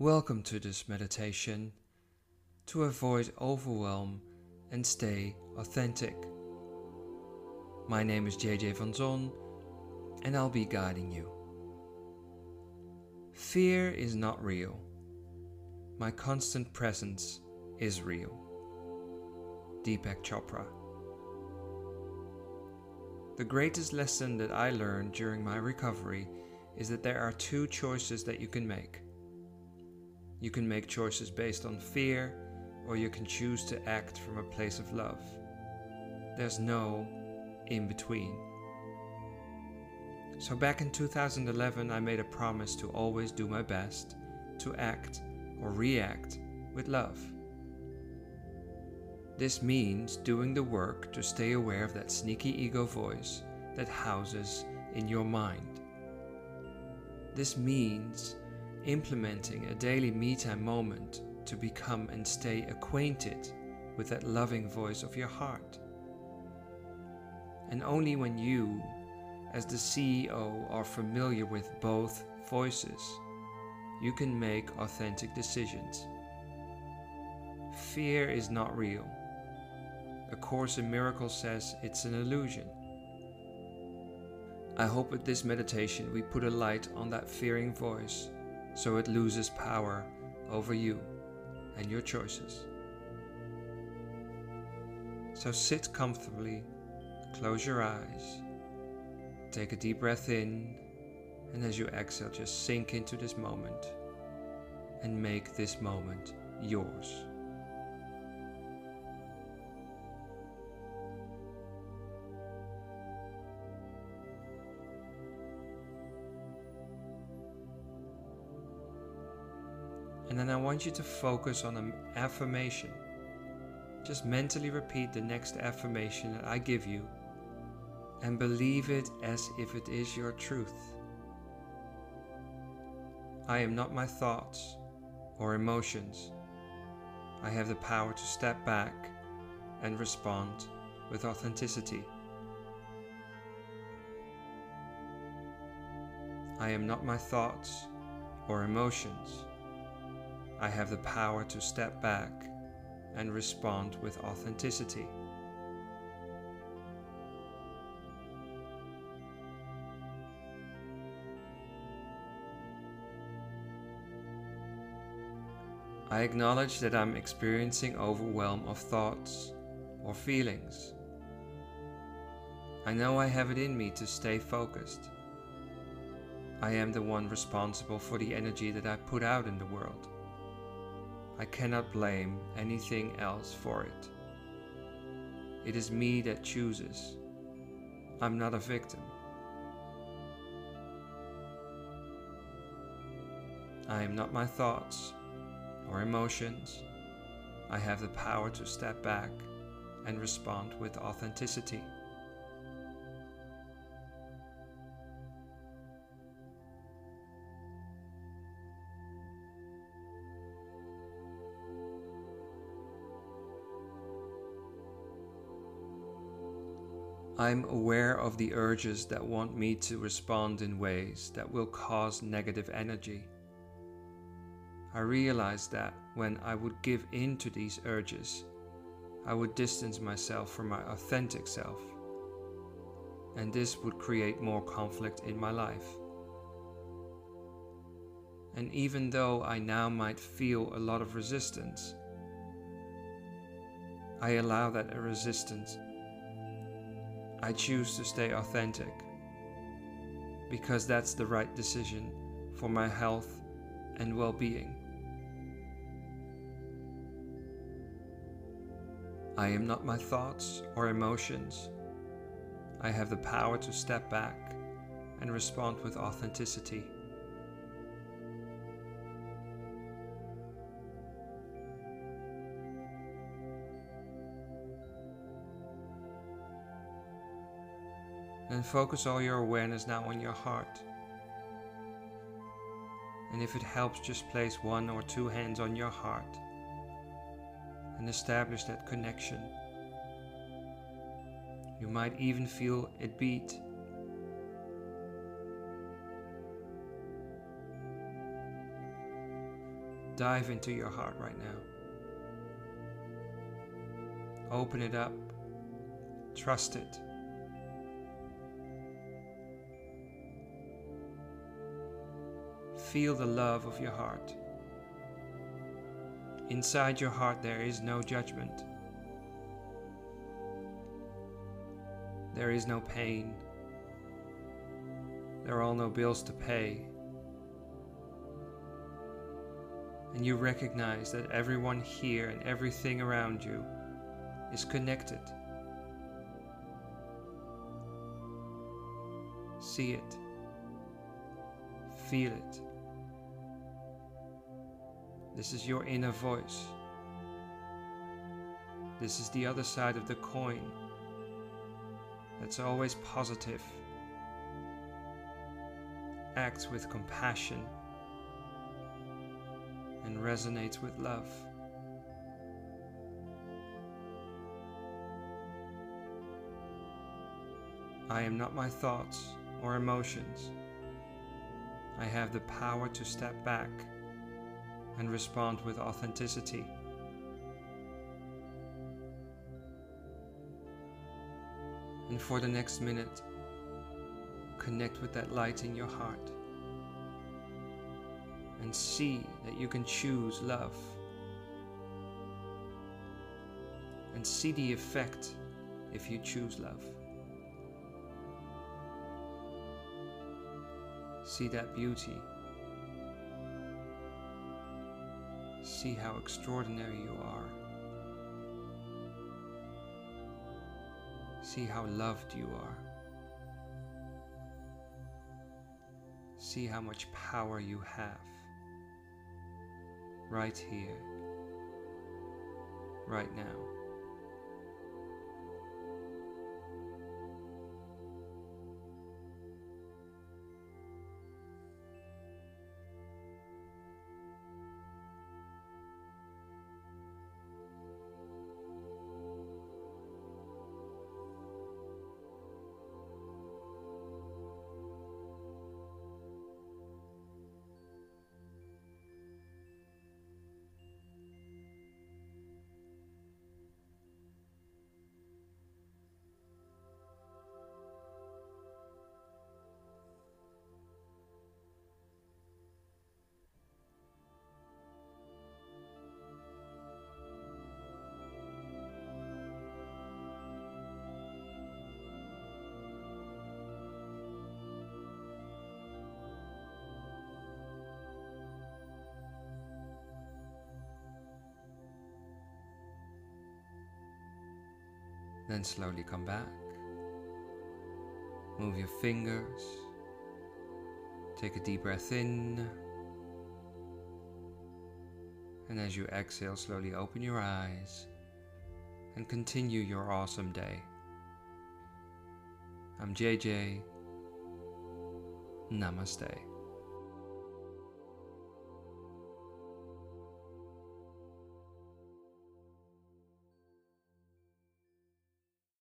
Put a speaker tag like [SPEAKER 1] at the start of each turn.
[SPEAKER 1] Welcome to this meditation to avoid overwhelm and stay authentic. My name is JJ van Zon and I'll be guiding you. Fear is not real. My constant presence is real. Deepak Chopra. The greatest lesson that I learned during my recovery is that there are two choices that you can make. You can make choices based on fear, or you can choose to act from a place of love. There's no in between. So, back in 2011, I made a promise to always do my best to act or react with love. This means doing the work to stay aware of that sneaky ego voice that houses in your mind. This means implementing a daily me time moment to become and stay acquainted with that loving voice of your heart. And only when you, as the CEO, are familiar with both voices, you can make authentic decisions. Fear is not real. A Course in Miracles says it's an illusion. I hope with this meditation we put a light on that fearing voice so it loses power over you and your choices. So sit comfortably, close your eyes, take a deep breath in, and as you exhale, just sink into this moment and make this moment yours. And then I want you to focus on an affirmation. Just mentally repeat the next affirmation that I give you and believe it as if it is your truth. I am not my thoughts or emotions. I have the power to step back and respond with authenticity. I am not my thoughts or emotions. I have the power to step back and respond with authenticity. I acknowledge that I'm experiencing overwhelm of thoughts or feelings. I know I have it in me to stay focused. I am the one responsible for the energy that I put out in the world. I cannot blame anything else for it. It is me that chooses. I'm not a victim. I am not my thoughts or emotions. I have the power to step back and respond with authenticity. I'm aware of the urges that want me to respond in ways that will cause negative energy. I realize that when I would give in to these urges, I would distance myself from my authentic self, and this would create more conflict in my life. And even though I now might feel a lot of resistance, I allow that resistance I choose to stay authentic because that's the right decision for my health and well being. I am not my thoughts or emotions. I have the power to step back and respond with authenticity. And focus all your awareness now on your heart. And if it helps, just place one or two hands on your heart and establish that connection. You might even feel it beat. Dive into your heart right now. Open it up. Trust it. Feel the love of your heart. Inside your heart, there is no judgment. There is no pain. There are no bills to pay. And you recognize that everyone here and everything around you is connected. See it. Feel it. This is your inner voice. This is the other side of the coin that's always positive, acts with compassion, and resonates with love. I am not my thoughts or emotions. I have the power to step back and respond with authenticity. And for the next minute, connect with that light in your heart and see that you can choose love and see the effect if you choose love. See that beauty. See how extraordinary you are. See how loved you are. See how much power you have. Right here. Right now. Then slowly come back. Move your fingers. Take a deep breath in. And as you exhale, slowly open your eyes and continue your awesome day. I'm JJ. Namaste.